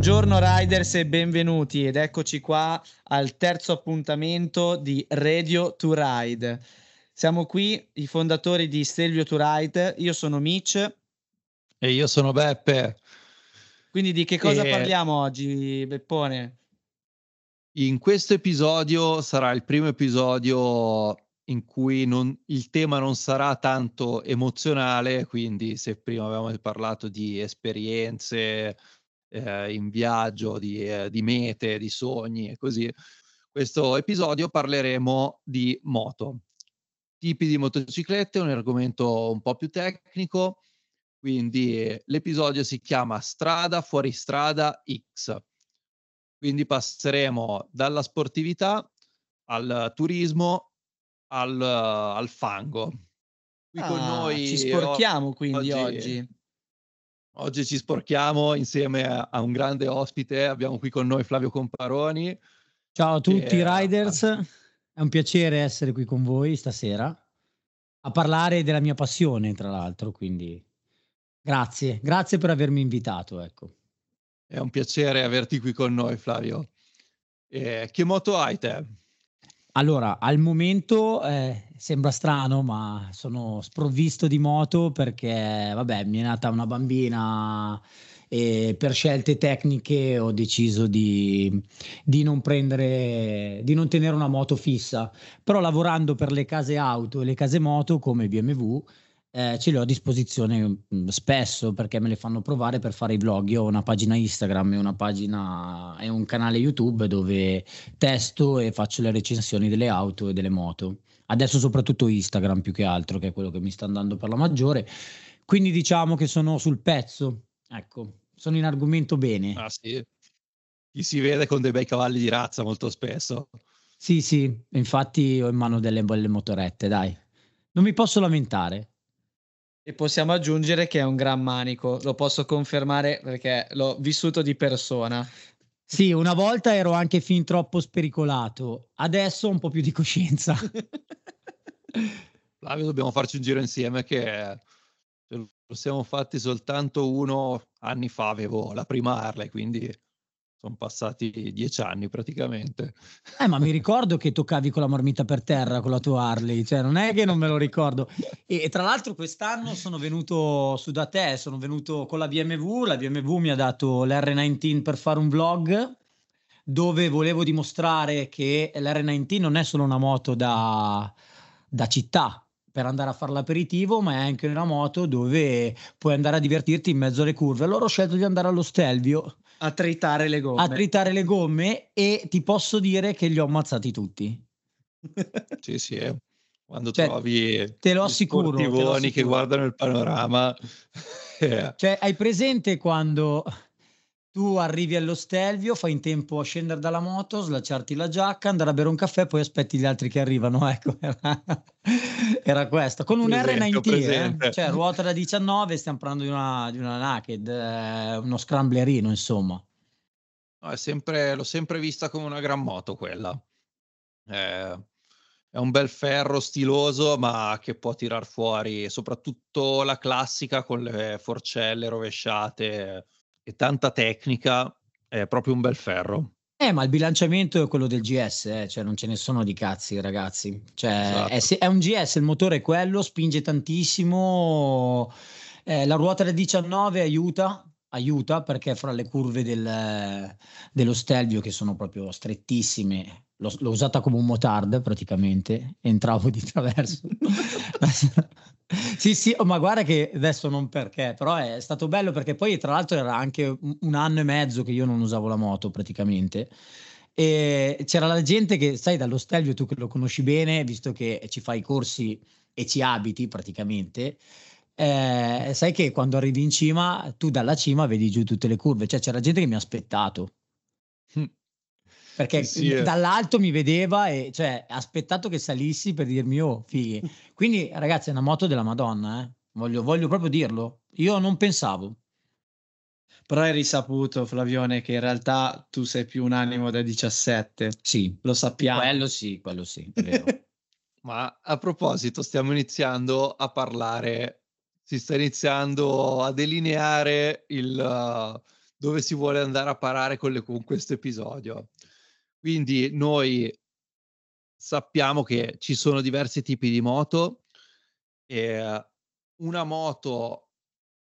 Buongiorno riders e benvenuti ed eccoci qua al terzo appuntamento di Radio to Ride. Siamo qui i fondatori di Stelvio to Ride, io sono Mitch e io sono Beppe. Quindi di che cosa e... parliamo oggi, Beppone? In questo episodio sarà il primo episodio in cui non, il tema non sarà tanto emozionale, quindi se prima avevamo parlato di esperienze eh, in viaggio, di, eh, di, mete, di sogni e così, questo episodio parleremo di moto. Tipi di motociclette, un argomento un po' più tecnico, quindi l'episodio si chiama Strada fuori strada X. Quindi passeremo dalla sportività al turismo al, al fango. Qui ah, con noi ci sporchiamo quindi oggi, oggi. Oggi ci sporchiamo insieme a, a, un grande ospite. Abbiamo qui con noi Flavio Comparoni. Ciao a tutti i riders, è un piacere essere qui con voi stasera a parlare della mia passione, tra l'altro. Quindi grazie, grazie per avermi invitato. Ecco. È un piacere averti qui con noi, Flavio. Eh, che moto hai te? Allora, al momento eh, sembra strano, ma sono sprovvisto di moto perché, vabbè, mi è nata una bambina e per scelte tecniche ho deciso di, di, non prendere, di non tenere una moto fissa. Però lavorando per le case auto e le case moto come BMW, eh, ce le ho a disposizione mm, spesso perché me le fanno provare per fare i vlog. Io ho una pagina Instagram e una pagina e un canale YouTube dove testo e faccio le recensioni delle auto e delle moto. Adesso soprattutto Instagram più che altro, che è quello che mi sta andando per la maggiore. Quindi diciamo che sono sul pezzo. Ecco, sono in argomento bene. Ah sì. Chi si vede con dei bei cavalli di razza molto spesso. Sì, sì, infatti ho in mano delle belle motorette, dai. Non mi posso lamentare. E possiamo aggiungere che è un gran manico, lo posso confermare perché l'ho vissuto di persona. Sì, una volta ero anche fin troppo spericolato, adesso ho un po' più di coscienza. Flavio, dobbiamo farci un giro insieme che lo siamo fatti soltanto uno anni fa, avevo la prima Harley, quindi sono passati dieci anni praticamente. Eh, ma mi ricordo che toccavi con la marmita per terra con la tua Harley, cioè non è che non me lo ricordo. E, e, tra l'altro quest'anno sono venuto su da te, sono venuto con la BMW, la BMW mi ha dato l'R19 per fare un vlog dove volevo dimostrare che l'R19 non è solo una moto da, da città, per andare a fare l'aperitivo, ma è anche una moto dove puoi andare a divertirti in mezzo alle curve. Allora ho scelto di andare allo Stelvio a tritare le gomme. A tritare le gomme e ti posso dire che li ho ammazzati tutti. sì, sì, eh. quando cioè, trovi te lo assicuro, te lo assicuro. che guardano il panorama. yeah. Cioè, hai presente quando tu arrivi allo Stelvio, fai in tempo a scendere dalla moto, slacciarti la giacca, andare a bere un caffè, poi aspetti gli altri che arrivano. Ecco, era, era questo. Con un R90, eh? cioè ruota da 19, stiamo parlando di una, di una naked, eh, uno scramblerino, insomma. No, sempre, l'ho sempre vista come una gran moto quella. Eh, è un bel ferro stiloso, ma che può tirar fuori soprattutto la classica con le forcelle rovesciate e tanta tecnica, è proprio un bel ferro. Eh, ma il bilanciamento è quello del GS, eh? cioè non ce ne sono di cazzi, ragazzi. Cioè, esatto. è, è, un GS, il motore è quello, spinge tantissimo. Eh, la ruota del 19 aiuta, aiuta perché fra le curve del, dello Stelvio, che sono proprio strettissime, l'ho, l'ho usata come un motard praticamente, entravo di traverso. Sì, sì, oh, ma guarda che adesso non perché, però è stato bello perché poi tra l'altro era anche un anno e mezzo che io non usavo la moto praticamente. E c'era la gente che, sai, dallo Stelvio tu che lo conosci bene, visto che ci fai i corsi e ci abiti praticamente, eh, sai che quando arrivi in cima, tu dalla cima vedi giù tutte le curve, cioè c'era gente che mi ha aspettato. Perché sì, sì, dall'alto mi vedeva e cioè ha aspettato che salissi per dirmi oh fighi quindi ragazzi è una moto della madonna eh? voglio, voglio proprio dirlo. Io non pensavo. Però hai risaputo Flavione che in realtà tu sei più un animo da 17 sì. Lo sappiamo. Quello sì quello sì ma a proposito stiamo iniziando a parlare. Si sta iniziando a delineare il uh, dove si vuole andare a parare con, le, con questo episodio. Quindi noi sappiamo che ci sono diversi tipi di moto. E una moto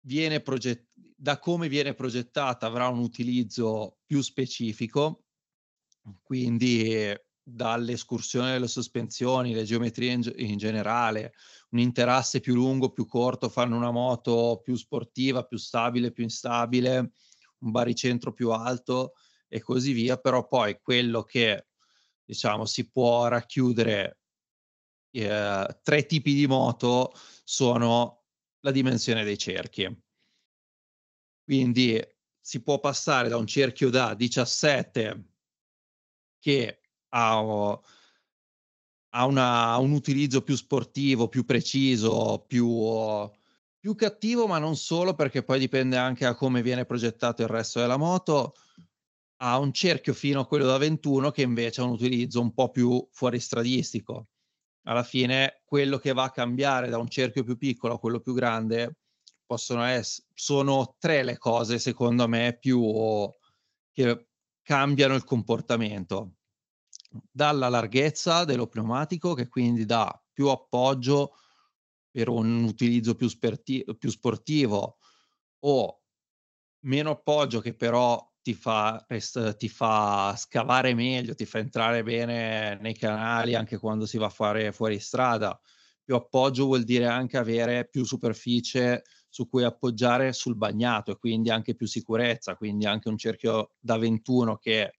viene progettata da come viene progettata avrà un utilizzo più specifico, quindi dall'escursione delle sospensioni, le geometrie in, in, generale, un interasse più lungo, più corto, fanno una moto più sportiva, più stabile, più instabile, un baricentro più alto e così via, però poi quello che diciamo si può racchiudere eh, tre tipi di moto sono la dimensione dei cerchi. Quindi si può passare da un cerchio da 17 che ha, ha, una, un utilizzo più sportivo, più preciso, più, più cattivo, ma non solo perché poi dipende anche da come viene progettato il resto della moto, ha un cerchio fino a quello da 21 che invece ha un utilizzo un po' più fuoristradistico. Alla fine quello che va a cambiare da un cerchio più piccolo a quello più grande possono essere, sono tre le cose secondo me più che cambiano il comportamento dalla larghezza dello pneumatico che quindi dà più appoggio per un utilizzo più, sperti- più sportivo o meno appoggio che però ti fa, ti fa scavare meglio, ti fa entrare bene nei canali anche quando si va a fare fuori strada. Più appoggio vuol dire anche avere più superficie su cui appoggiare sul bagnato e quindi anche più sicurezza, quindi anche un cerchio da 21 che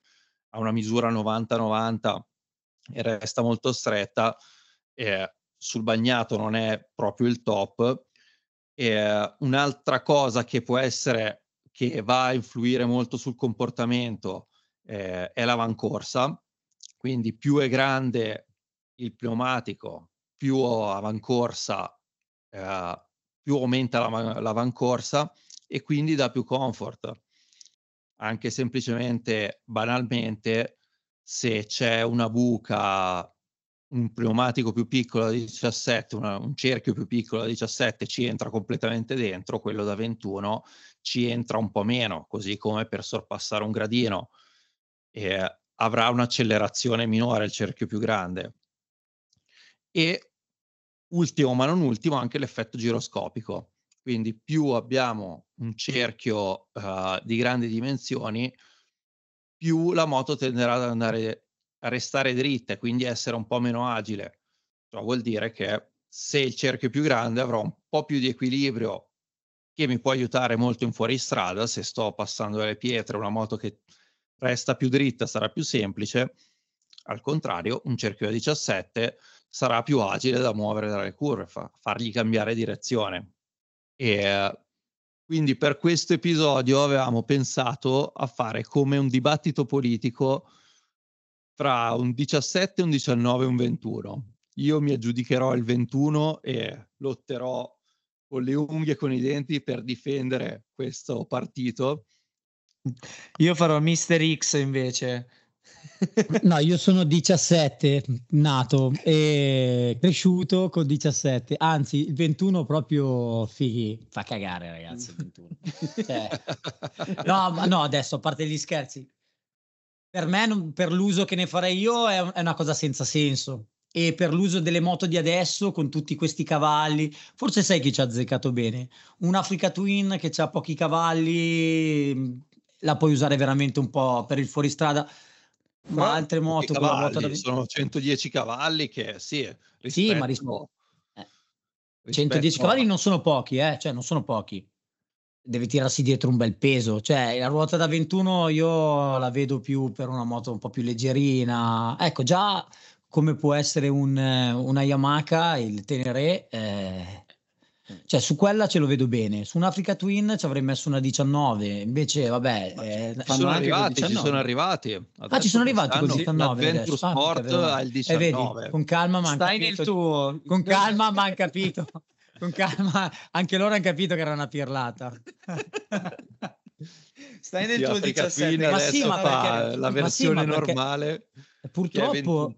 ha una misura 90-90 e resta molto stretta, eh, sul bagnato non è proprio il top. Eh, un'altra cosa che può essere che va a influire molto sul comportamento eh, è l'avancorsa, quindi più è grande il pneumatico, più avancorsa, eh, più aumenta la, l'avancorsa e quindi dà più comfort. Anche semplicemente banalmente se c'è una buca un pneumatico più piccolo da 17, una, un cerchio più piccolo da 17 ci entra completamente dentro, quello da 21 ci entra un po' meno, così come per sorpassare un gradino eh, avrà un'accelerazione minore il cerchio più grande. E ultimo ma non ultimo anche l'effetto giroscopico. Quindi più abbiamo un cerchio uh, di grandi dimensioni, più la moto tenderà ad andare restare dritta e quindi essere un po' meno agile. Ciò vuol dire che se il cerchio è più grande avrò un po' più di equilibrio che mi può aiutare molto in fuoristrada. Se sto passando delle pietre, una moto che resta più dritta sarà più semplice. Al contrario, un cerchio da 17 sarà più agile da muovere dalle curve, fa, fargli cambiare direzione. E quindi per questo episodio avevamo pensato a fare come un dibattito politico fra un 17, un 19 e un 21. Io mi aggiudicherò il 21 e lotterò con le unghie e con i denti per difendere questo partito. Io farò Mister X invece No, io sono 17, nato e cresciuto con 17, anzi il 21 proprio fighi, fa cagare ragazzi il 21. Cioè, no, ma no, adesso a parte gli scherzi, per me, per l'uso che ne farei io è, è una cosa senza senso e per l'uso delle moto di adesso con tutti questi cavalli, forse sai chi ci ha azzeccato bene, un Africa Twin che ha pochi cavalli, la puoi usare veramente un po' per il fuoristrada ma altre moto con la da... sono 110 cavalli che sì, rispetto, sì ma rispetto, eh, 110 cavalli non sono pochi, eh? cioè non sono pochi. Deve tirarsi dietro un bel peso, cioè la ruota da 21 io la vedo più per una moto un po' più leggerina. Ecco, già come può essere un, una Yamaha, il Tenere, eh, cioè, su quella ce lo vedo bene. Su un Africa Twin ci avrei messo una 19. Invece, vabbè, eh, ci, sono arrivati, ci sono arrivati. Adesso ah, ci sono arrivati con 19. L'Adventure Sport ah, al 19. Eh, vedi, con calma, ma Stai nel tuo. Con calma, ma hanno capito. Con calma, anche loro hanno capito che era una pirlata. Stai nel sì, tuo Africa 17. Ma sì, ma perché, la versione ma sì, normale. Purtroppo,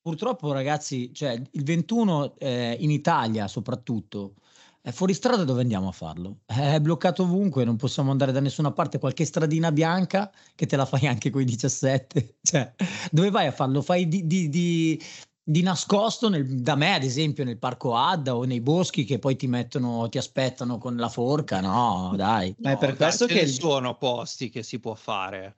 purtroppo, ragazzi, cioè il 21 eh, in Italia soprattutto È fuori strada dove andiamo a farlo? È bloccato ovunque, non possiamo andare da nessuna parte. Qualche stradina bianca che te la fai anche con i 17. Cioè, dove vai a farlo? Fai di, di, di, di nascosto nel, da me, ad esempio, nel parco Adda o nei boschi che poi ti mettono, ti aspettano con la forca. No, dai. Ma è per questo che sono posti che si può fare.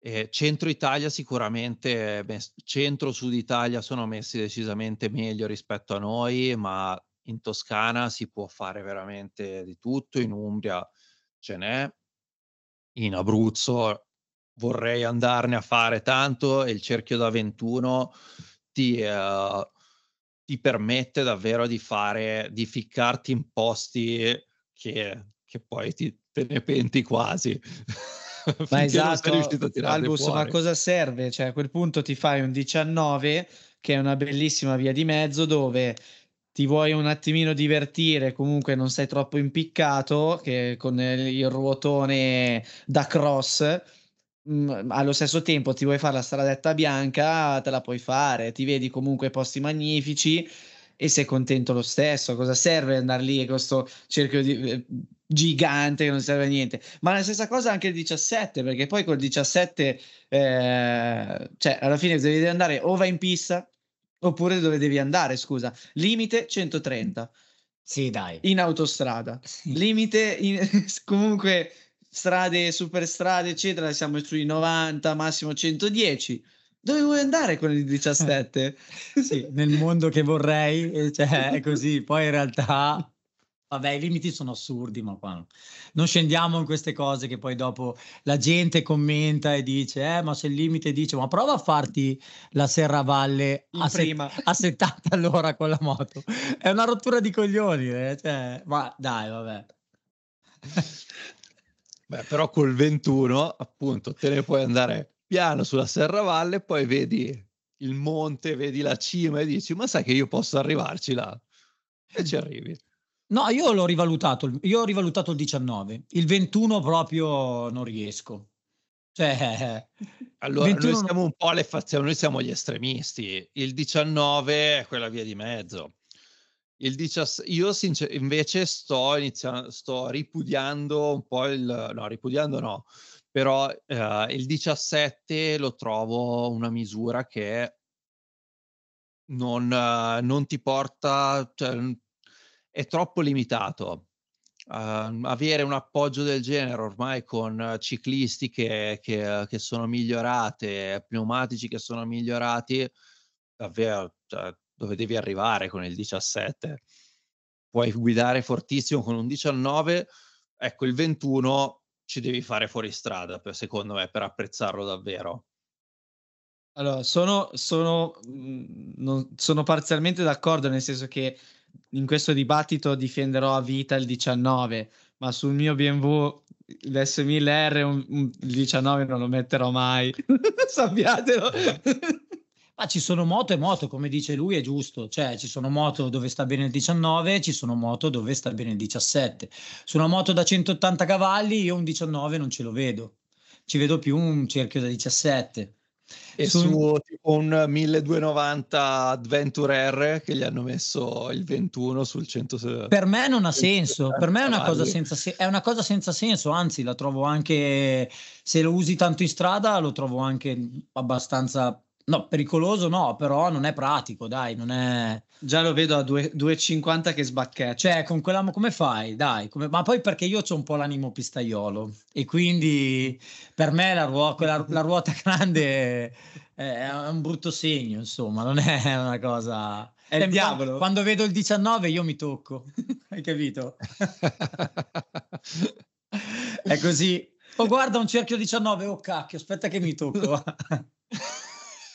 Eh, centro Italia sicuramente, centro-sud Italia sono messi decisamente meglio rispetto a noi, ma in Toscana si può fare veramente di tutto, in Umbria ce n'è, in Abruzzo vorrei andarne a fare tanto e il cerchio da 21 ti, uh, ti permette davvero di fare, di ficcarti in posti che, che poi ti, te ne penti quasi. ma esatto, Albus, fuori. ma cosa serve? Cioè, a quel punto ti fai un 19 che è una bellissima via di mezzo dove ti vuoi un attimino divertire, comunque non sei troppo impiccato, che con il ruotone da cross, mh, mm, allo stesso tempo ti vuoi fare la stradetta bianca, te la puoi fare, ti vedi comunque posti magnifici e sei contento lo stesso. Cosa serve andare lì con questo cerchio di, eh, gigante che non serve a niente? Ma la stessa cosa anche il 17, perché poi col 17, eh, cioè alla fine devi andare o vai in pista Oppure dove devi andare, scusa. Limite 130. Sì, dai. In autostrada. Sì. Limite in, comunque strade, superstrade, eccetera, siamo sui 90, massimo 110. Dove vuoi andare con il 17? sì, nel mondo che vorrei, cioè è così. Poi in realtà Vabbè, i limiti sono assurdi, ma qua non scendiamo in queste cose che poi dopo la gente commenta e dice, eh, ma se il limite dice, ma prova a farti la Serravalle a, set- a 70 all'ora con la moto. È una rottura di coglioni, eh? cioè, ma dai, vabbè. Beh, però col 21, appunto, te ne puoi andare piano sulla Serravalle, poi vedi il monte, vedi la cima e dici, ma sai che io posso arrivarci là? E ci arrivi. No, io l'ho rivalutato, io ho rivalutato il 19, il 21 proprio non riesco. Cioè, allora, 21... noi siamo un po' alle fazioni, noi siamo gli estremisti. Il 19 è quella via di mezzo. Il 17, io sincer- invece sto iniziando, sto ripudiando un po' il, no, ripudiando no, però eh, il 17 lo trovo una misura che non, uh, non ti porta, cioè, è troppo limitato. Uh, avere un appoggio del genere ormai con ciclisti che, che, che, sono migliorate, pneumatici che sono migliorati, davvero cioè, dove devi arrivare con il 17. Puoi guidare fortissimo con un 19, ecco il 21 ci devi fare fuori strada, per, secondo me, per apprezzarlo davvero. Allora, sono, sono, mh, non, sono parzialmente d'accordo, nel senso che in questo dibattito difenderò a vita il 19, ma sul mio BMW l'S1000R un, un, il 19 non lo metterò mai. Sappiatelo. Ma ci sono moto e moto, come dice lui, è giusto. Cioè, ci sono moto dove sta bene il 19, ci sono moto dove sta bene il 17. Su una moto da 180 cavalli io un 19 non ce lo vedo. Ci vedo più un cerchio da 17. E su, su tipo un 1290 Adventure R che gli hanno messo il 21 sul 100. Per me non ha senso, per me è una, cosa senza se- è una cosa senza senso, anzi la trovo anche, se lo usi tanto in strada, lo trovo anche abbastanza No, pericoloso no, però non è pratico, dai, non è... Già lo vedo a 2,50 che sbacchetta. Cioè, con quella come fai? Dai, come... ma poi perché io ho un po' l'animo pistaiolo e quindi per me la, ruo... quella... la ruota grande è un brutto segno, insomma, non è una cosa... È il diavolo. Quando vedo il 19 io mi tocco, hai capito? è così. Oh, guarda un cerchio 19, oh cacchio, aspetta che mi tocco.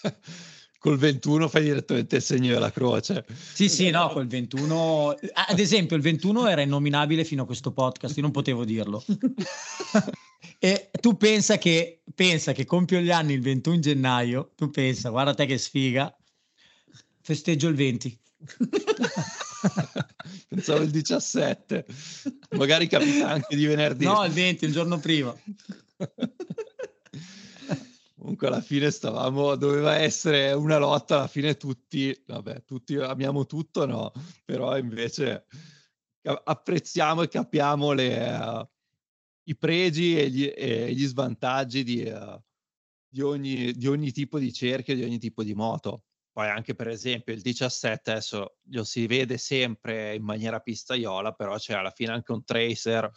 col 21 fai direttamente il segno della croce. Sì, sì, no, col 21, ad esempio, il 21 era innominabile fino a questo podcast, io non potevo dirlo. e tu pensa che, pensa che compio gli anni il 21 gennaio, tu pensa, guarda te che sfiga, festeggio il 20. Pensavo il 17, magari capita anche di venerdì. No, il 20, il giorno prima. Comunque alla fine stavamo, doveva essere una lotta, alla fine tutti, vabbè, tutti amiamo tutto, no, però invece apprezziamo e capiamo le, uh, i pregi e gli, e gli svantaggi di, uh, di, ogni, di ogni tipo di cerchio, di ogni tipo di moto. Poi anche per esempio il 17 adesso lo si vede sempre in maniera pistaiola, però c'è alla fine anche un tracer,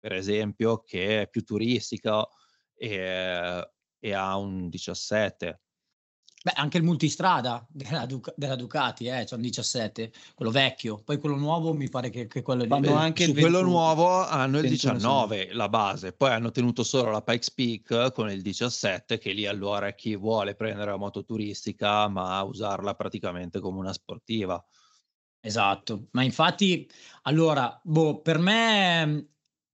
per esempio, che è più turistico e, e ha un 17 Beh, anche il multistrada della, Duc- della Ducati, eh, c'è un 17, quello vecchio, poi quello nuovo mi pare che, che quello lì. anche Su quello nuovo hanno il 19, la base, poi hanno tenuto solo la Pikes Peak con il 17, che lì allora chi vuole prendere la moto turistica ma usarla praticamente come una sportiva. Esatto, ma infatti, allora, boh, per me,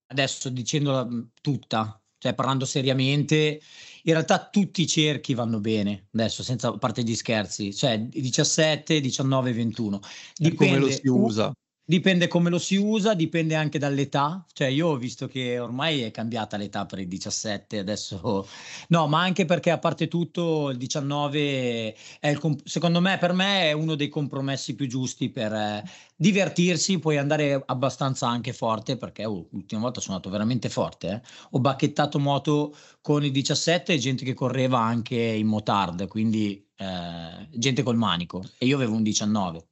adesso dicendola tutta, cioè parlando seriamente, in realtà tutti i cerchi vanno bene, adesso senza parte gli scherzi, cioè 17, 19, 21. Dipende, come lo si usa. Dipende come lo si usa, dipende anche dall'età. Cioè, io ho visto che ormai è cambiata l'età per i 17, adesso no, ma anche perché a parte tutto il 19 è il comp- secondo me, per me è uno dei compromessi più giusti per eh, divertirsi, puoi andare abbastanza anche forte, perché oh, l'ultima volta sono andato veramente forte. Eh. Ho bacchettato moto con i 17 e gente che correva anche in motard, quindi eh, gente col manico, e io avevo un 19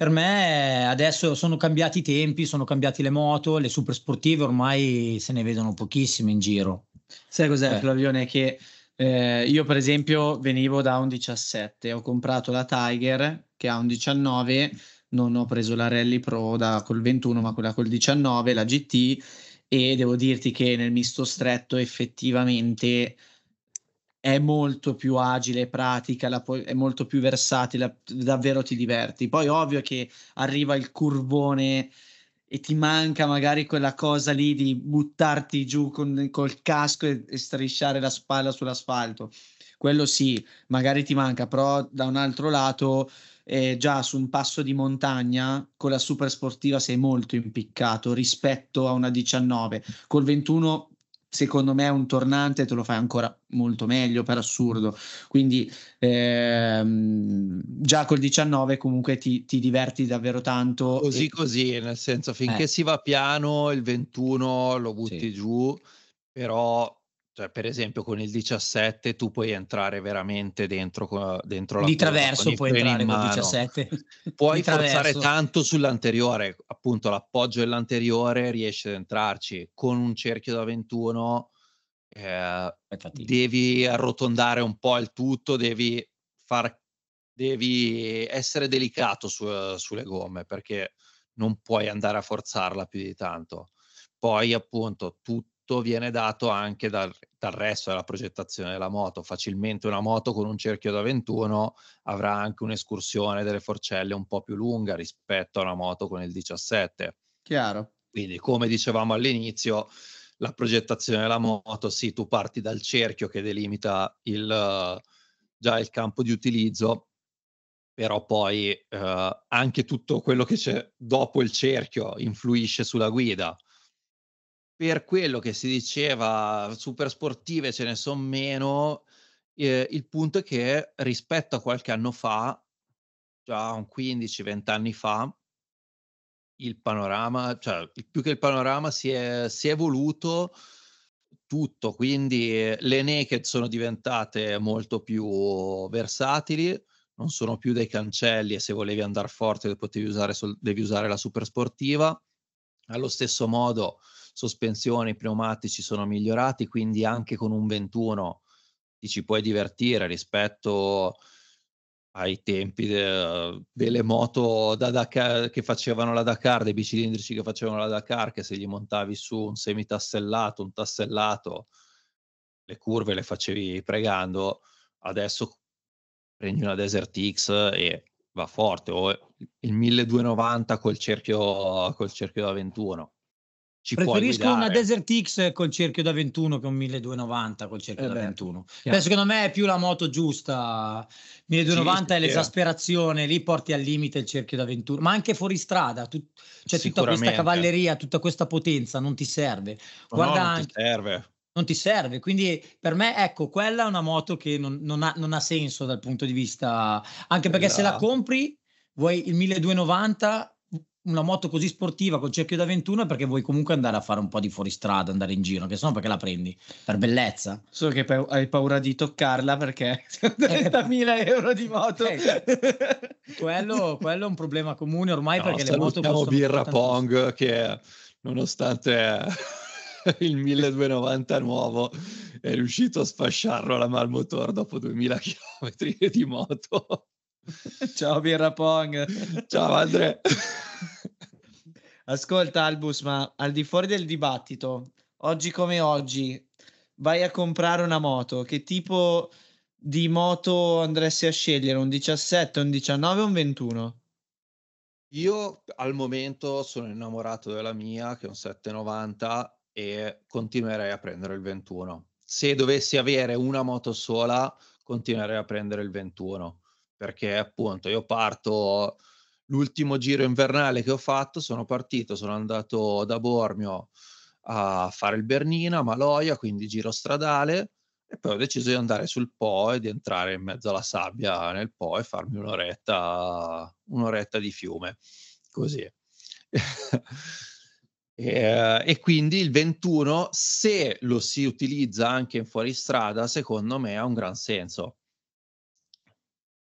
per me adesso sono cambiati i tempi, sono cambiati le moto, le super sportive ormai se ne vedono pochissime in giro. Sai cos'è, eh. Flavione? Che eh, io per esempio venivo da un 17, ho comprato la Tiger che ha un 19, non ho preso la Rally Pro da, col 21 ma quella col 19, la GT e devo dirti che nel misto stretto effettivamente è molto più agile, pratica, è molto più versatile, davvero ti diverti. Poi ovvio che arriva il curvone e ti manca magari quella cosa lì di buttarti giù con, col casco e, e strisciare la spalla sull'asfalto. Quello sì, magari ti manca, però da un altro lato eh, già su un passo di montagna con la super sportiva sei molto impiccato rispetto a una 19. Col 21 secondo me un tornante te lo fai ancora molto meglio per assurdo quindi ehm, già col 19 comunque ti, ti, diverti davvero tanto così e... così nel senso finché eh. si va piano il 21 lo butti sì. giù però cioè, per esempio con il 17 tu puoi entrare veramente dentro, dentro la di traverso puoi entrare con il 17 puoi forzare tanto sull'anteriore appunto l'appoggio dell'anteriore riesci ad entrarci. Con un cerchio da 21 eh, devi arrotondare un po' il tutto devi far devi essere delicato su, sulle gomme perché non puoi andare a forzarla più di tanto. Poi appunto tutto tutto viene dato anche dal, dal, resto della progettazione della moto. Facilmente una moto con un cerchio da 21 avrà anche un'escursione delle forcelle un po' più lunga rispetto a una moto con il 17. Chiaro. Quindi, come dicevamo all'inizio, la progettazione della moto, sì, tu parti dal cerchio che delimita il, già il campo di utilizzo, però poi eh, anche tutto quello che c'è dopo il cerchio influisce sulla guida per quello che si diceva super sportive ce ne sono meno, eh, il punto è che rispetto a qualche anno fa, già un 15-20 anni fa, il panorama, cioè più che il panorama si è, si è evoluto tutto, quindi le naked sono diventate molto più versatili, non sono più dei cancelli e se volevi andare forte potevi usare, devi usare la super sportiva. Allo stesso modo sospensioni, pneumatici sono migliorati, quindi anche con un 21 ti ci puoi divertire rispetto ai tempi de, delle moto da Dakar, che facevano la Dakar, dei bicilindrici che facevano la Dakar, che se gli montavi su un semitassellato, un tassellato, le curve le facevi pregando, adesso prendi una Desert X e va forte, o il 1290 col cerchio, col cerchio da 21 ci Preferisco una Desert X col cerchio da 21 che un 1290 col cerchio eh da beh, 21. Beh, secondo me è più la moto giusta. 1290 sì, è l'esasperazione, lì porti al limite il cerchio da 21, ma anche fuori strada, tu, c'è tutta questa cavalleria, tutta questa potenza, non ti serve. Guarda no, non anche, ti serve. Non ti serve, quindi per me, ecco, quella è una moto che non, non, ha, non ha, senso dal punto di vista, anche perché esatto. se la compri, vuoi il 1290 una moto così sportiva col cerchio da 21 è perché vuoi comunque andare a fare un po' di fuoristrada, andare in giro, che sennò perché la prendi? Per bellezza. Solo che hai paura di toccarla perché 30.000 eh, euro di moto. Eh, quello, quello, è un problema comune ormai no, perché le moto costano Birra Pong che nonostante il 1290 nuovo è riuscito a sfasciarlo alla Malmotor dopo 2000 km di moto. Ciao Birra Pong. Ciao Andre. Ascolta Albus, ma al di fuori del dibattito, oggi come oggi, vai a comprare una moto, che tipo di moto andresti a scegliere? Un 17, un 19 o un 21? Io al momento sono innamorato della mia, che è un 790, e continuerei a prendere il 21. Se dovessi avere una moto sola, continuerei a prendere il 21 perché appunto io parto l'ultimo giro invernale che ho fatto, sono partito, sono andato da Bormio a fare il Bernina, Maloia, quindi giro stradale e poi ho deciso di andare sul Po e di entrare in mezzo alla sabbia nel Po e farmi un'oretta, un'oretta di fiume, così. e, e, quindi il 21, se lo si utilizza anche in fuoristrada, secondo me ha un gran senso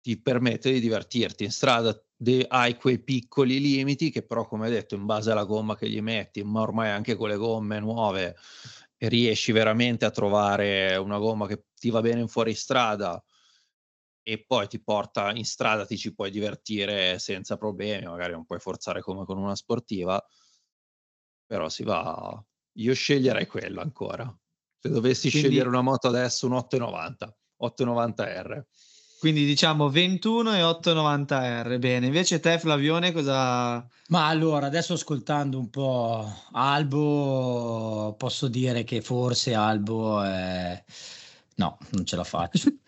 ti permette di divertirti. In strada de- hai quei piccoli limiti che però come detto in base alla gomma che gli metti ma ormai anche con le gomme nuove riesci veramente a trovare una gomma che ti va bene in fuoristrada e poi ti porta in strada ti ci puoi divertire senza problemi magari non puoi forzare come con una sportiva però si va. Io sceglierei quella ancora. Se dovessi Quindi... scegliere una moto adesso un 890 890R quindi diciamo 21 e 890R. Bene, invece te Flavione cosa... Ma allora, adesso ascoltando un po' Albo, posso dire che forse Albo è... No, non ce la faccio.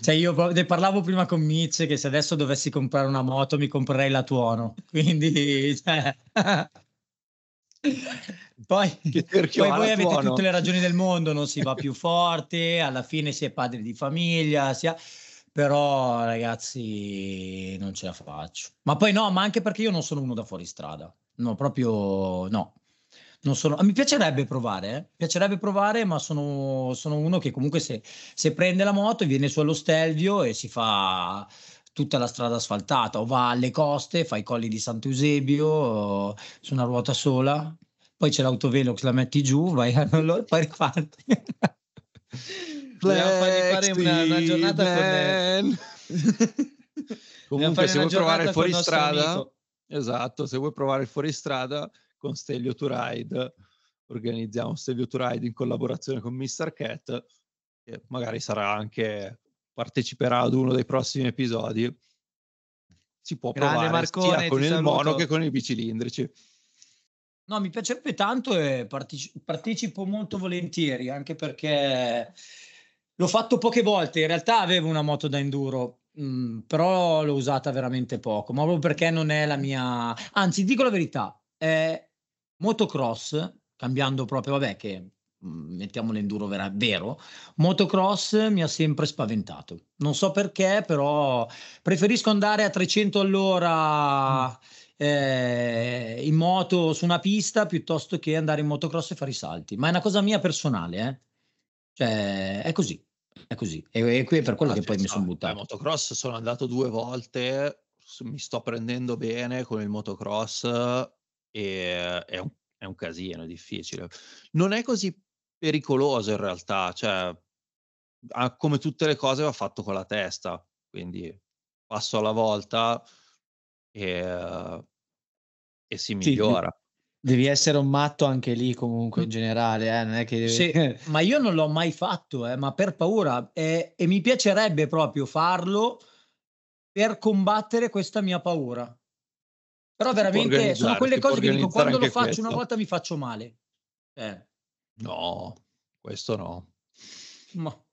cioè io ne parlavo prima con Mitch che se adesso dovessi comprare una moto mi comprerei la Tuono. Quindi... Cioè... Poi, poi voi avete tuono. tutte le ragioni del mondo, non si va più forte, alla fine si è padri di famiglia, si ha... però ragazzi non ce la faccio. Ma poi no, ma anche perché io non sono uno da fuoristrada, no, proprio no. Non sono... Mi piacerebbe provare, eh? piacerebbe provare, ma sono, sono uno che comunque se, se prende la moto viene su allo Stelvio e si fa tutta la strada asfaltata o va alle coste, fa i colli di Sant'Eusebio su una ruota sola, poi c'è l'autovelox, la metti giù, vai allora, poi riparti. Dobbiamo fare una, una giornata man. con... Comunque, se vuoi provare il fuoristrada, esatto, se vuoi provare il fuoristrada con Stelio to Ride, organizziamo Stelio to Ride in collaborazione con Mr. Cat, che magari sarà anche parteciperà ad uno dei prossimi episodi. Si può Grande provare Marcone, sia con il saluto. mono che con i bicilindrici. No, mi piacerebbe tanto e parteci- partecipo molto volentieri, anche perché l'ho fatto poche volte. In realtà avevo una moto da enduro, mh, mm, però l'ho usata veramente poco, ma proprio perché non è la mia... Anzi, dico la verità, è motocross, cambiando proprio, vabbè, che mettiamo l'enduro vera- vero, motocross mi ha sempre spaventato. Non so perché, però preferisco andare a 300 all'ora... Mm eh, in moto su una pista piuttosto che andare in motocross e fare i salti. Ma è una cosa mia personale, eh? Cioè, è così, è così. E, e qui è per quello ah, che poi mi sono buttato. In motocross sono andato due volte, mi sto prendendo bene con il motocross e è un, è un casino, è difficile. Non è così pericoloso in realtà, cioè, come tutte le cose va fatto con la testa, quindi passo alla volta e, e si migliora. Sì, devi essere un matto anche lì comunque in generale, eh? non è che... Sì, ma io non l'ho mai fatto, eh, ma per paura eh, e mi piacerebbe proprio farlo per combattere questa mia paura. Però veramente sono quelle cose che dico quando lo faccio questo. una volta mi faccio male. Eh. No, questo no. Ma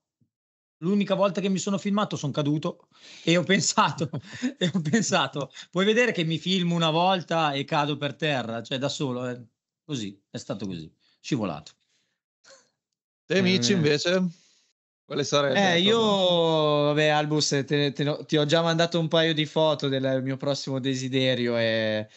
L'unica volta che mi sono filmato sono caduto e ho pensato, e ho pensato, puoi vedere che mi filmo una volta e cado per terra, cioè da solo, eh. così, è stato così, scivolato. Te amici eh, invece? Quale sarebbe? Eh, io, vabbè, Albus, te, te, ti ho già mandato un paio di foto del mio prossimo desiderio e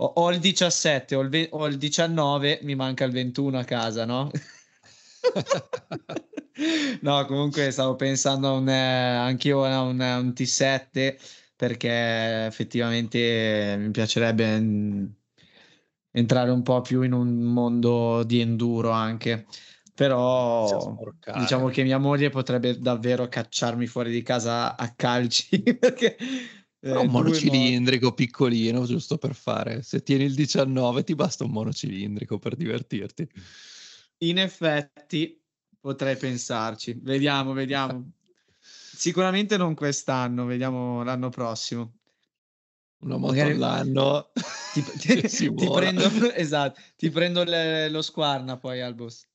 ho, ho il 17, ho il, ve- ho il 19, mi manca il 21 a casa, no? no, comunque stavo pensando a un, eh, anch'io a un, a un T7 perché effettivamente mi piacerebbe entrare un po' più in un mondo di enduro anche però diciamo che mia moglie potrebbe davvero cacciarmi fuori di casa a calci perché eh, un monocilindrico mo- piccolino giusto per fare. Se tieni il 19 ti basta un monocilindrico per divertirti. In effetti potrei pensarci. Vediamo vediamo. Sicuramente non quest'anno vediamo l'anno prossimo. Una moto Magari... all'anno ti, ti, ti prendo esatto ti prendo le, lo squarna poi al boss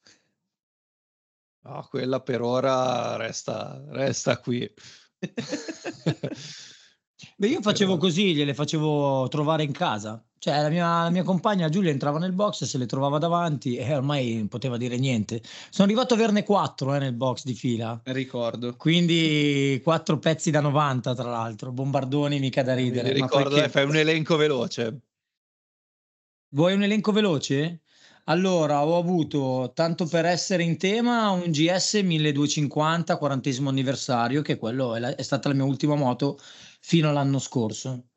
No, quella per ora resta, resta qui. Beh, io facevo così, gliele facevo trovare in casa. Cioè, la mia, la mia, compagna Giulia entrava nel box, se le trovava davanti e ormai non poteva dire niente. Sono arrivato a averne quattro eh, nel box di fila. Ricordo. Quindi quattro pezzi da 90, tra l'altro. Bombardoni, mica da ridere. Mi ricordo, perché... eh, fai un elenco veloce. Vuoi un elenco veloce? Allora, ho avuto, tanto per essere in tema, un GS 1250 40 anniversario, che quello è, la, è stata la mia ultima moto fino all'anno scorso.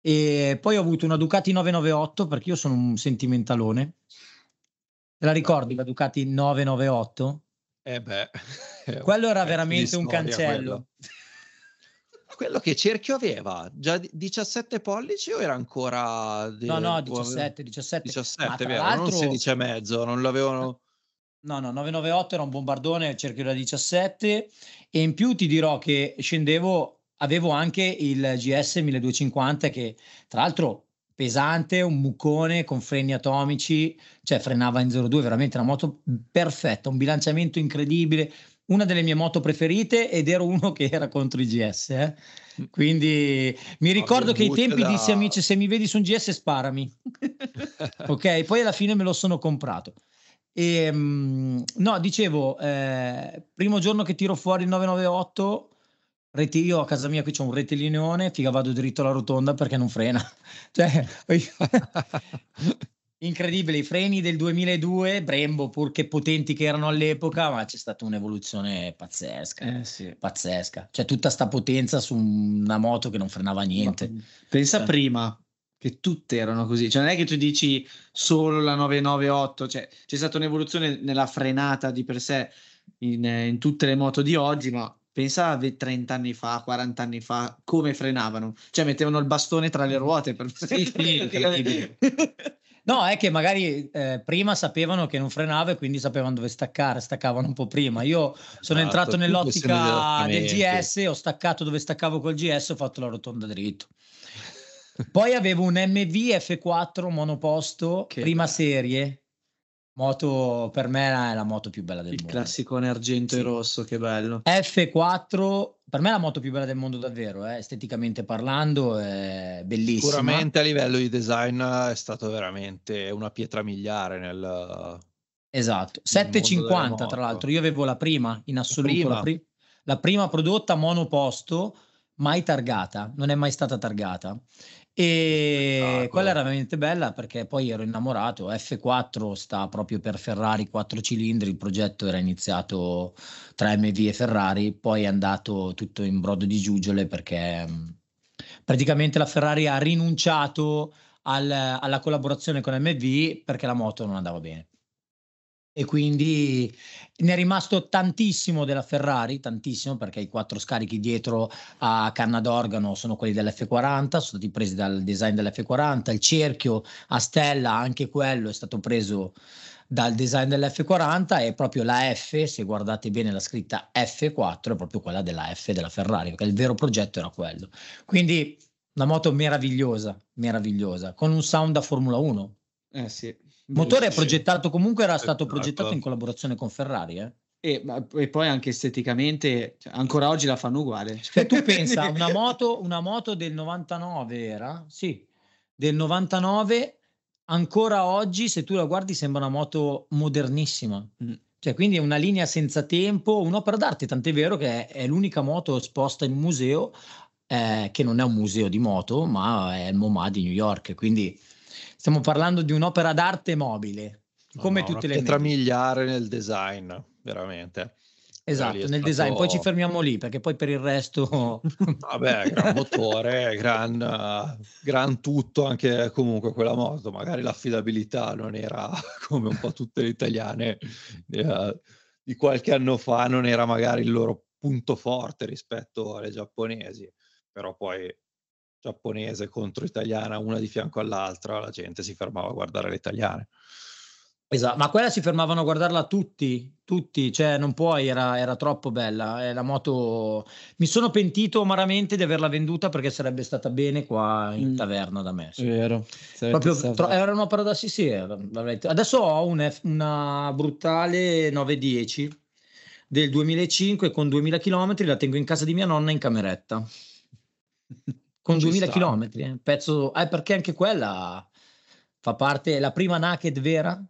E poi ho avuto una Ducati 998 perché io sono un sentimentalone. Te la ricordi la Ducati 998? Eh beh, quello era veramente un cancello. Quello quello che cerchio aveva già 17 pollici o era ancora no no 17 17 17 vero l'altro... non 16 e mezzo non l'avevano no no 998 era un bombardone cerchio da 17 e in più ti dirò che scendevo avevo anche il GS 1250 che tra l'altro pesante, un muccone con freni atomici, cioè frenava in 02, veramente una moto perfetta, un bilanciamento incredibile, una delle mie moto preferite ed ero uno che era contro i GS. Eh? Mm. Quindi mi ricordo che ai tempi da... dissi amici se mi vedi su un GS sparami. ok, poi alla fine me lo sono comprato. E, ehm, no, dicevo, eh, primo giorno che tiro fuori il 998, reti, io a casa mia qui c'ho un rettilinone, figa vado dritto alla rotonda perché non frena. cioè, Incredibile, i freni del 2002, Brembo, pur che potenti che erano all'epoca, ma c'è stata un'evoluzione pazzesca, eh, sì. pazzesca. Cioè tutta sta potenza su una moto che non frenava niente. Ma pensa cioè. prima che tutte erano così, cioè non è che tu dici solo la 998, cioè c'è stata un'evoluzione nella frenata di per sé in, in tutte le moto di oggi, ma pensa a 30 anni fa, 40 anni fa, come frenavano, cioè mettevano il bastone tra le ruote per sì, sì, No, è che magari eh, prima sapevano che non frenava e quindi sapevano dove staccare, staccavano un po' prima. Io sono esatto, entrato nell'ottica del GS, ho staccato dove staccavo col GS, ho fatto la rotonda dritto. Poi avevo un MV F4 monoposto, che prima bello. serie, moto per me è la moto più bella del Il mondo. Il classico argento sì. e rosso, che bello. F4 per me è la moto più bella del mondo davvero, eh, esteticamente parlando, è bellissima. Sicuramente a livello di design è stato veramente una pietra miliare nel... Esatto, 750 tra l'altro, io avevo la prima in assoluto, prima. La, pri- la prima prodotta monoposto, mai targata, non è mai stata targata. E quella era veramente bella perché poi ero innamorato. F4 sta proprio per Ferrari 4 cilindri. Il progetto era iniziato tra MV e Ferrari, poi è andato tutto in brodo di giuggiole perché praticamente la Ferrari ha rinunciato al, alla collaborazione con MV perché la moto non andava bene e quindi ne è rimasto tantissimo della Ferrari, tantissimo perché i quattro scarichi dietro a canna d'organo sono quelli dell'F40, sono stati presi dal design dell'F40, il cerchio a stella, anche quello è stato preso dal design dell'F40 e proprio la F, se guardate bene la scritta F4, è proprio quella della F della Ferrari, perché il vero progetto era quello. Quindi una moto meravigliosa, meravigliosa, con un sound da Formula 1. Eh sì. Il motore è progettato comunque, era stato esatto. progettato in collaborazione con Ferrari. Eh? E, e, poi anche esteticamente, cioè, ancora oggi la fanno uguale. Cioè, tu pensa, una moto, una moto del 99 era? Sì, del 99, ancora oggi, se tu la guardi, sembra una moto modernissima. Mm. Cioè, quindi è una linea senza tempo, un'opera d'arte, tant'è vero che è, è l'unica moto esposta in museo, eh, che non è un museo di moto, ma è il MoMA di New York. Quindi stiamo parlando di un'opera d'arte mobile, come no, tutte le pietra miliare nel design, veramente. Esatto, nel design, poi ci fermiamo lì perché poi per il resto... Vabbè, gran motore, gran, gran tutto, anche comunque quella moto, magari l'affidabilità non era come un po' tutte le italiane eh, di qualche anno fa, non era magari il loro punto forte rispetto alle giapponesi, però poi giapponese contro italiana, una di fianco all'altra, la gente si fermava a guardare le italiane. Esatto, ma quella si fermavano a guardarla tutti, tutti, cioè non puoi, era, era troppo bella. È la moto. Mi sono pentito amaramente di averla venduta perché sarebbe stata bene qua in mm. taverna da me. Sì. Vero. Proprio, tro- era un'opera da sì, sì. Adesso ho un F- una brutale 910 del 2005 con 2000 km, la tengo in casa di mia nonna in cameretta. Con 2000 km, eh, pezzo, eh, perché anche quella fa parte, la prima naked vera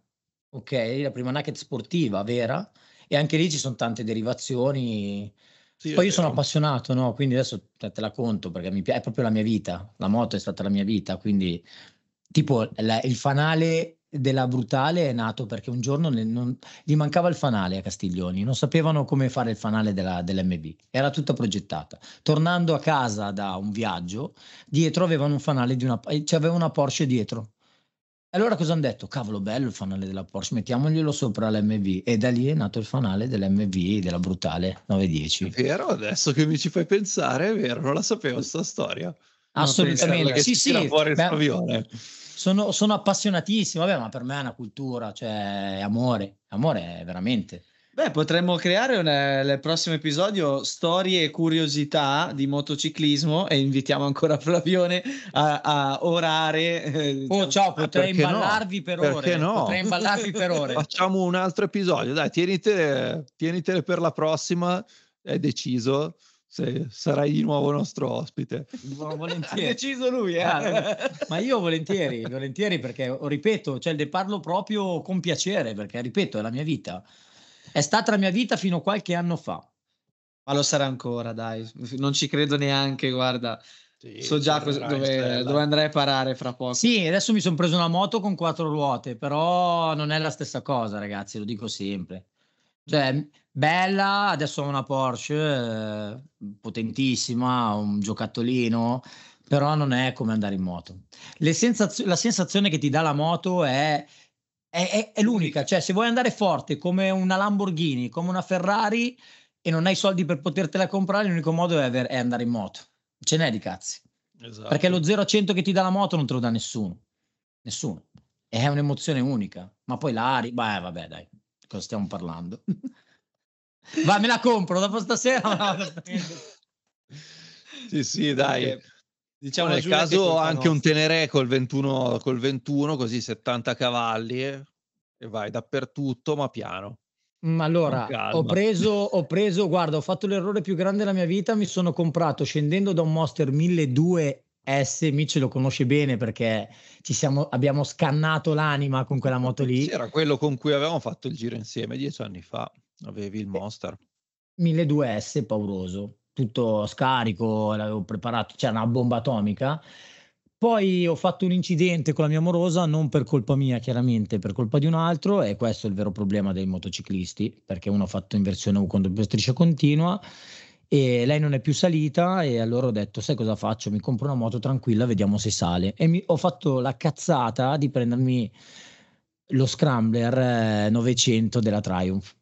ok? La prima naked sportiva vera e anche lì ci sono tante derivazioni. Sì, Poi io sono appassionato, no? Quindi adesso te, la conto perché mi piace, è proprio la mia vita. La moto è stata la mia vita, quindi tipo la, il fanale della Brutale è nato perché un giorno ne, non, gli mancava il fanale a Castiglioni, non sapevano come fare il fanale della, dell'MB, era tutta progettata. Tornando a casa da un viaggio, dietro avevano un fanale di una, cioè aveva una Porsche dietro allora cosa hanno detto? Cavolo, bello il fanale della Porsche, mettiamoglielo sopra l'MV. E da lì è nato il fanale dell'MV della Brutale 910. È vero, adesso che mi ci fai pensare, è vero, non la sapevo questa storia. Assolutamente, sì, sì. Beh, sono, sono appassionatissimo, vabbè, ma per me è una cultura, cioè è amore, amore veramente. Beh, potremmo creare una, nel prossimo episodio storie e curiosità di motociclismo e invitiamo ancora Flavione a, a orare. Eh, oh, diciamo. ciao, potrei imballarvi no? per perché ore. No? Potrei imballarvi per ore. Facciamo un altro episodio, dai, tienitele, tienitele per la prossima, è deciso. Se sarai di nuovo nostro ospite. volentieri. Ha deciso lui, eh? ah, ma io volentieri, volentieri perché, ripeto, cioè, ne parlo proprio con piacere perché, ripeto, è la mia vita. È stata la mia vita fino a qualche anno fa. Ma lo sarà ancora, dai. Non ci credo neanche, guarda. Sì, so già cosa, dove, dove, andrai a parare fra poco. Sì, adesso mi sono preso una moto con quattro ruote, però non è la stessa cosa, ragazzi, lo dico sempre. Cioè, bella, adesso ho una Porsche eh, potentissima, un giocattolino, però non è come andare in moto. Sensazio- la sensazione che ti dà la moto è è, è, è, l'unica, cioè se vuoi andare forte come una Lamborghini, come una Ferrari e non hai soldi per potertela comprare, l'unico modo è, aver, è andare in moto. Ce n'è di cazzi. Esatto. Perché lo 0 a 100 che ti dà la moto non te lo dà nessuno. Nessuno. È un'emozione unica. Ma poi l'ari, beh, vabbè, dai, cosa stiamo parlando? Va, me la compro dopo stasera. sì, sì, dai. Diciamo nel caso anche un Teneré col 21, col 21, così 70 cavalli e vai dappertutto, ma piano. Ma allora, ho preso, ho preso, guarda, ho fatto l'errore più grande della mia vita, mi sono comprato scendendo da un Monster 1200 S, Mitch lo conosce bene perché ci siamo, abbiamo scannato l'anima con quella moto lì. Sì, era quello con cui avevamo fatto il giro insieme dieci anni fa, avevi il Monster. 1200 S pauroso tutto scarico, l'avevo preparato, c'era una bomba atomica. Poi ho fatto un incidente con la mia amorosa, non per colpa mia chiaramente, per colpa di un altro e questo è il vero problema dei motociclisti, perché uno ha fatto in versione U con striscia continua e lei non è più salita e allora ho detto sai cosa faccio? Mi compro una moto tranquilla, vediamo se sale e mi, ho fatto la cazzata di prendermi lo Scrambler 900 eh, della Triumph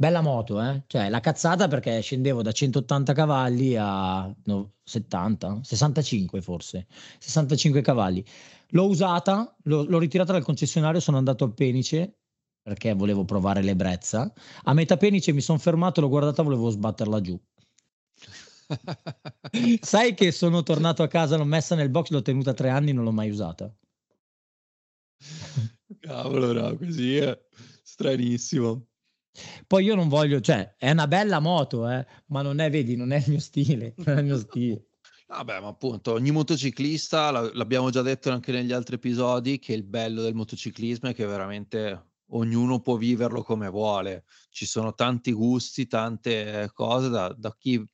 Bella moto, eh? Cioè, la cazzata perché scendevo da 180 cavalli a no, 70, 65 forse, 65 cavalli. L'ho usata, l'ho, l'ho ritirata dal concessionario, sono andato a Penice perché volevo provare l'ebbrezza. A metà Penice mi sono fermato, l'ho guardata, volevo sbatterla giù. Sai che sono tornato a casa, l'ho messa nel box, l'ho tenuta tre anni, non l'ho mai usata. Cavolo, no, così è stranissimo. Poi io non voglio, cioè, è una bella moto, eh, ma non è, vedi, non è il mio stile, non è il mio stile. Vabbè, ma appunto, ogni motociclista, l'abbiamo già detto anche negli altri episodi, che il bello del motociclismo è che veramente ognuno può viverlo come vuole. Ci sono tanti gusti, tante cose da, da chi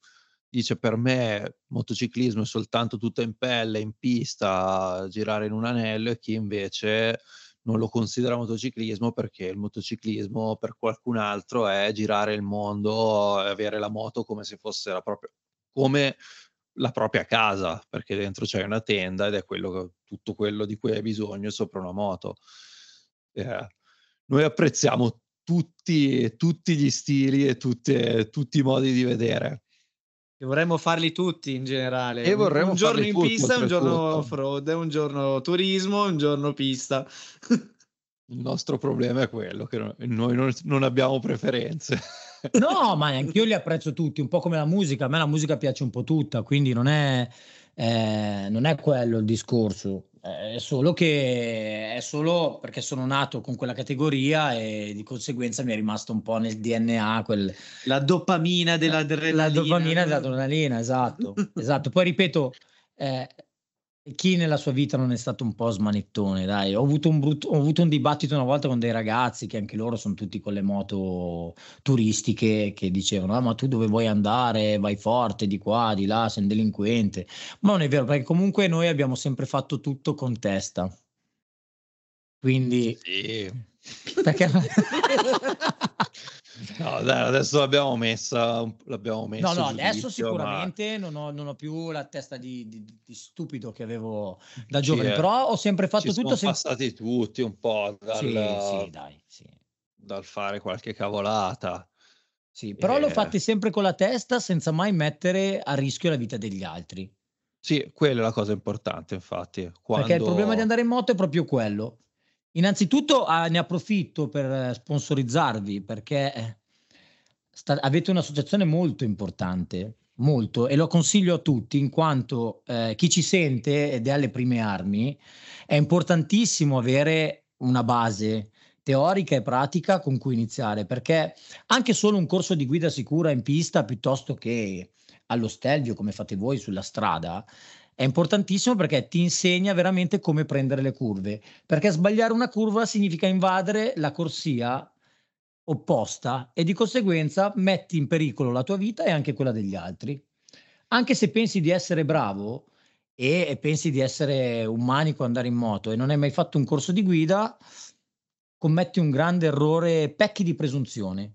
dice per me motociclismo è soltanto tutto in pelle, in pista, girare in un anello e chi invece non lo considera motociclismo perché il motociclismo per qualcun altro è girare il mondo e avere la moto come se fosse la propria, come la propria casa, perché dentro c'è una tenda ed è quello, tutto quello di cui hai bisogno sopra una moto. Eh, noi apprezziamo tutti, tutti gli stili e tutte, tutti i modi di vedere. E vorremmo farli tutti in generale. E vorremmo un giorno in tutti, pista, un giorno off-road, un giorno turismo, un giorno pista. Il nostro problema è quello che no- noi non, non abbiamo preferenze. No, ma anch'io li apprezzo tutti, un po' come la musica. A me la musica piace un po' tutta, quindi non è, eh, non è quello il discorso. È solo che è solo perché sono nato con quella categoria e di conseguenza mi è rimasto un po' nel DNA quel, La dopamina dell'adrenalina. la dopamina dell'adrenalina, esatto, esatto. Poi ripeto, eh, chi nella sua vita non è stato un po' smanettone, dai, ho avuto un, brutto, ho avuto un dibattito una volta con dei ragazzi che anche loro sono tutti con le moto turistiche che dicevano, ah, ma tu dove vuoi andare? Vai forte di qua, di là, sei un delinquente. Ma non è vero, perché comunque noi abbiamo sempre fatto tutto con testa. Quindi, Sì. Perché... No, dai, adesso l'abbiamo messa, l'abbiamo messa No, no, adesso giudizio, ma sicuramente non ho, non ho più la testa di, di- di stupido che avevo da giovane, è- però ho sempre fatto tutto sono senza... passati tutti un po' dal, Sì, sì, dai, sì. dal fare qualche cavolata. Sì, però l'ho Eh. fatti sempre con la testa senza mai mettere a rischio la vita degli altri. Sì, quella è la cosa importante, infatti. Quando... Perché il problema di andare in moto è proprio quello. Innanzitutto ah, ne approfitto per eh, sponsorizzarvi perché eh, sta- avete un'associazione molto importante, molto, e lo consiglio a tutti in quanto eh, chi ci sente ed è alle prime armi, è importantissimo avere una base teorica e pratica con cui iniziare, perché anche solo un corso di guida sicura in pista piuttosto che allo stelvio come fate voi sulla strada è importantissimo perché ti insegna veramente come prendere le curve, perché sbagliare una curva significa invadere la corsia opposta e di conseguenza metti in pericolo la tua vita e anche quella degli altri. Anche se pensi di essere bravo e pensi di essere un manico andare in moto e non hai mai fatto un corso di guida, commetti un grande errore, pecchi di presunzione.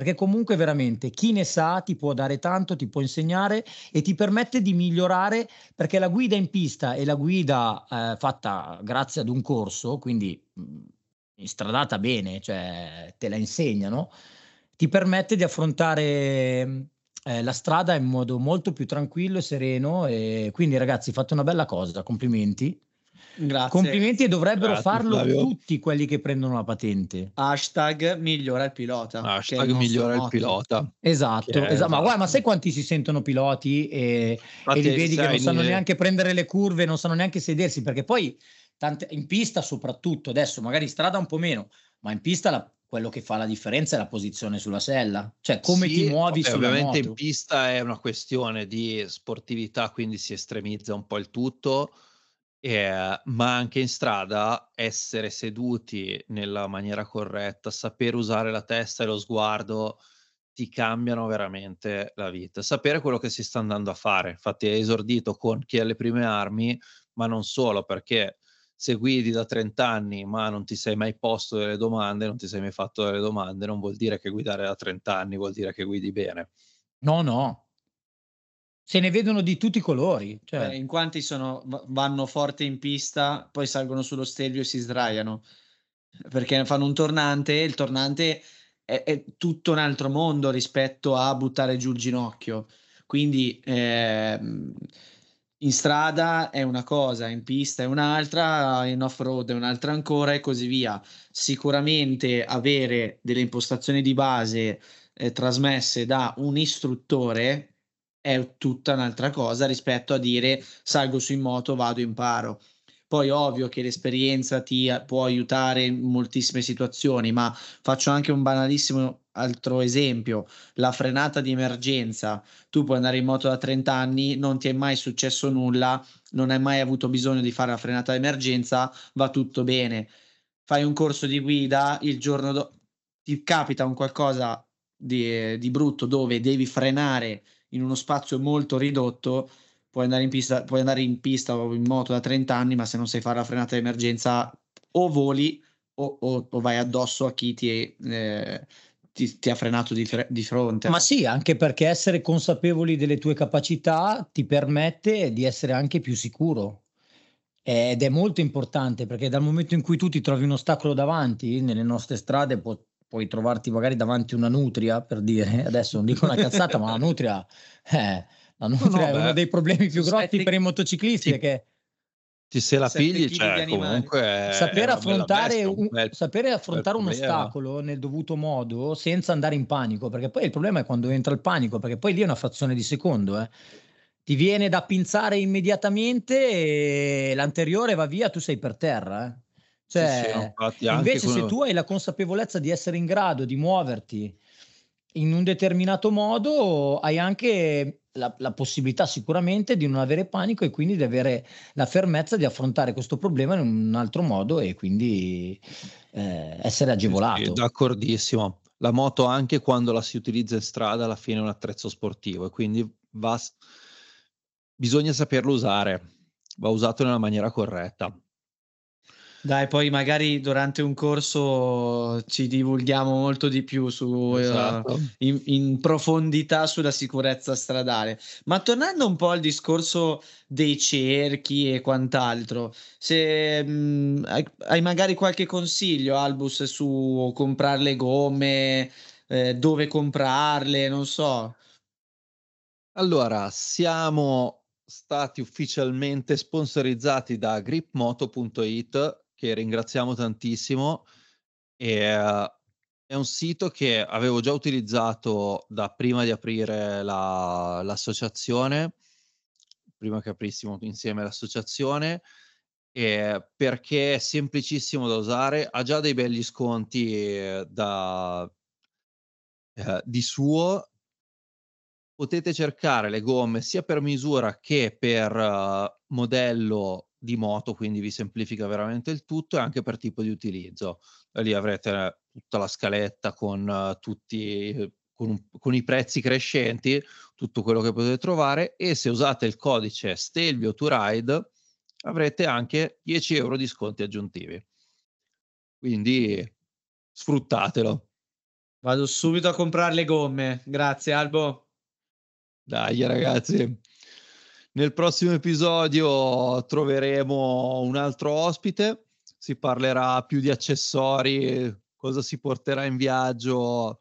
Perché comunque veramente chi ne sa ti può dare tanto, ti può insegnare e ti permette di migliorare perché la guida in pista e la guida eh, fatta grazie ad un corso, quindi mh, instradata bene, cioè te la insegnano, ti permette di affrontare eh, la strada in modo molto più tranquillo e sereno e quindi ragazzi fate una bella cosa, complimenti. Grazie. Complimenti e dovrebbero Grazie, farlo Flavio. tutti quelli che prendono la patente. Hashtag migliora il pilota. Hashtag migliora il motto. pilota. Esatto, è esatto. ma guarda, ma esatto. sai quanti si sentono piloti e, Infatti, e li vedi che non sanno ne- neanche prendere le curve, non sanno neanche sedersi, perché poi tante- in pista soprattutto, adesso magari in strada un po' meno, ma in pista la- quello che fa la differenza è la posizione sulla sella, cioè come Sì, ti muovi vabbè, sulla ovviamente moto. in pista è una questione di sportività, quindi si estremizza un po' il tutto, eh, ma anche in strada essere seduti nella maniera corretta, saper usare la testa e lo sguardo ti cambiano veramente la vita. Sapere quello che si sta andando a fare. Infatti hai esordito con chi ha le prime armi, ma non solo, perché se guidi da 30 anni ma non ti sei mai posto delle domande, non ti sei mai fatto delle domande, non vuol dire che guidare da 30 anni vuol dire che guidi bene. No, no. Se ne vedono di tutti i colori. Cioè, Eh, in quanti sono, va- vanno forte in pista, poi salgono sullo stelvio e si sdraiano perché fanno un tornante. Il tornante è, è tutto un altro mondo rispetto a buttare giù il ginocchio. Quindi ehm, in strada è una cosa, in pista è un'altra, in off-road è un'altra ancora e così via. Sicuramente avere delle impostazioni di base eh, trasmesse da un istruttore è tutta un'altra cosa rispetto a dire salgo su in moto, vado, imparo. Poi ovvio che l'esperienza ti a- può aiutare in moltissime situazioni, ma faccio anche un banalissimo altro esempio, la frenata di emergenza. Tu puoi andare in moto da 30 anni, non ti è mai successo nulla, non hai mai avuto bisogno di fare la frenata di emergenza, va tutto bene. fai un corso di guida, il giorno dopo ti capita un qualcosa di, di, brutto dove devi frenare in uno spazio molto ridotto, puoi andare in pista, puoi andare in pista o in moto da 30 anni, ma se non sai fare la frenata emergenza o voli o, o, o vai addosso a chi ti, eh, ti, ti ha frenato di, di, fronte. Ma sì, anche perché essere consapevoli delle tue capacità ti permette di essere anche più sicuro. Ed è molto importante perché dal momento in cui tu ti trovi un ostacolo davanti, nelle nostre strade può, puoi trovarti magari davanti una nutria, per dire, adesso non dico una cazzata, ma la nutria, eh, la nutria no, no, è beh, uno dei problemi più grossi per i motociclisti, sì. perché ti se la pigli, cioè, comunque sapere affrontare, un, bel, sapere affrontare un ostacolo nel dovuto modo senza andare in panico, perché poi il problema è quando entra il panico, perché poi lì è una frazione di secondo, eh. ti viene da pinzare immediatamente e l'anteriore va via, tu sei per terra. Eh. Cioè, sì, sì, infatti, invece se tu hai la consapevolezza di essere in grado di muoverti in un determinato modo, hai anche la, la, possibilità sicuramente di non avere panico e quindi di avere la fermezza di affrontare questo problema in un altro modo e quindi eh, essere agevolato. Sì, d'accordissimo. La moto anche quando la si utilizza in strada alla fine è un attrezzo sportivo e quindi va, bisogna saperlo usare, va usato nella maniera corretta. Dai, poi magari durante un corso ci divulghiamo molto di più su, esatto. uh, in, in, profondità sulla sicurezza stradale. Ma tornando un po' al discorso dei cerchi e quant'altro, se mh, mm, hai, hai, magari qualche consiglio, Albus, su comprare le gomme, eh, dove comprarle, non so. Allora, siamo stati ufficialmente sponsorizzati da gripmoto.it che ringraziamo tantissimo. E, è un sito che avevo già utilizzato da prima di aprire la, l'associazione, prima che aprissimo insieme l'associazione, eh, perché è semplicissimo da usare, ha già dei belli sconti eh, da, eh, di suo. Potete cercare le gomme sia per misura che per uh, modello di moto, quindi vi semplifica veramente il tutto e anche per tipo di utilizzo. Lì avrete tutta la scaletta con uh, tutti con, un, con, i prezzi crescenti, tutto quello che potete trovare e se usate il codice Stelvio to Ride avrete anche 10 euro di sconti aggiuntivi. Quindi sfruttatelo. Vado subito a comprare le gomme. Grazie Albo. Dai ragazzi. Nel prossimo episodio troveremo un altro ospite, si parlerà più di accessori, cosa si porterà in viaggio,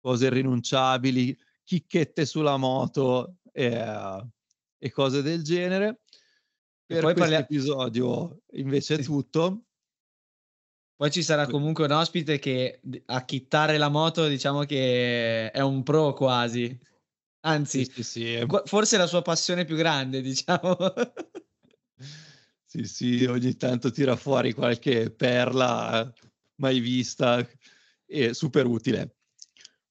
cose irrinunciabili, chicchette sulla moto e, e cose del genere. Per questo parli... episodio invece è tutto. Poi ci sarà comunque un ospite che a chittare la moto diciamo che è un pro quasi. Anzi, sì, sì, sì. forse è la sua passione più grande, diciamo. sì, sì, ogni tanto tira fuori qualche perla mai vista e super utile.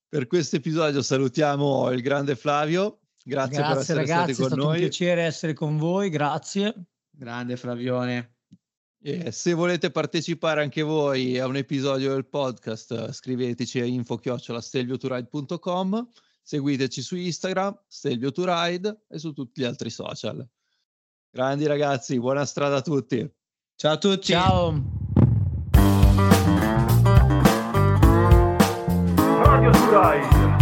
Per questo episodio salutiamo il grande Flavio. Grazie, grazie per essere ragazzi, stati con noi. È stato un piacere essere con voi, grazie. Grande Flavione. E se volete partecipare anche voi a un episodio del podcast, scriveteci a info-stelvioturide.com Seguiteci su Instagram, Stelvio to Ride e su tutti gli altri social. Grandi ragazzi, buona strada a tutti. Ciao a tutti. Ciao. Radio to Ride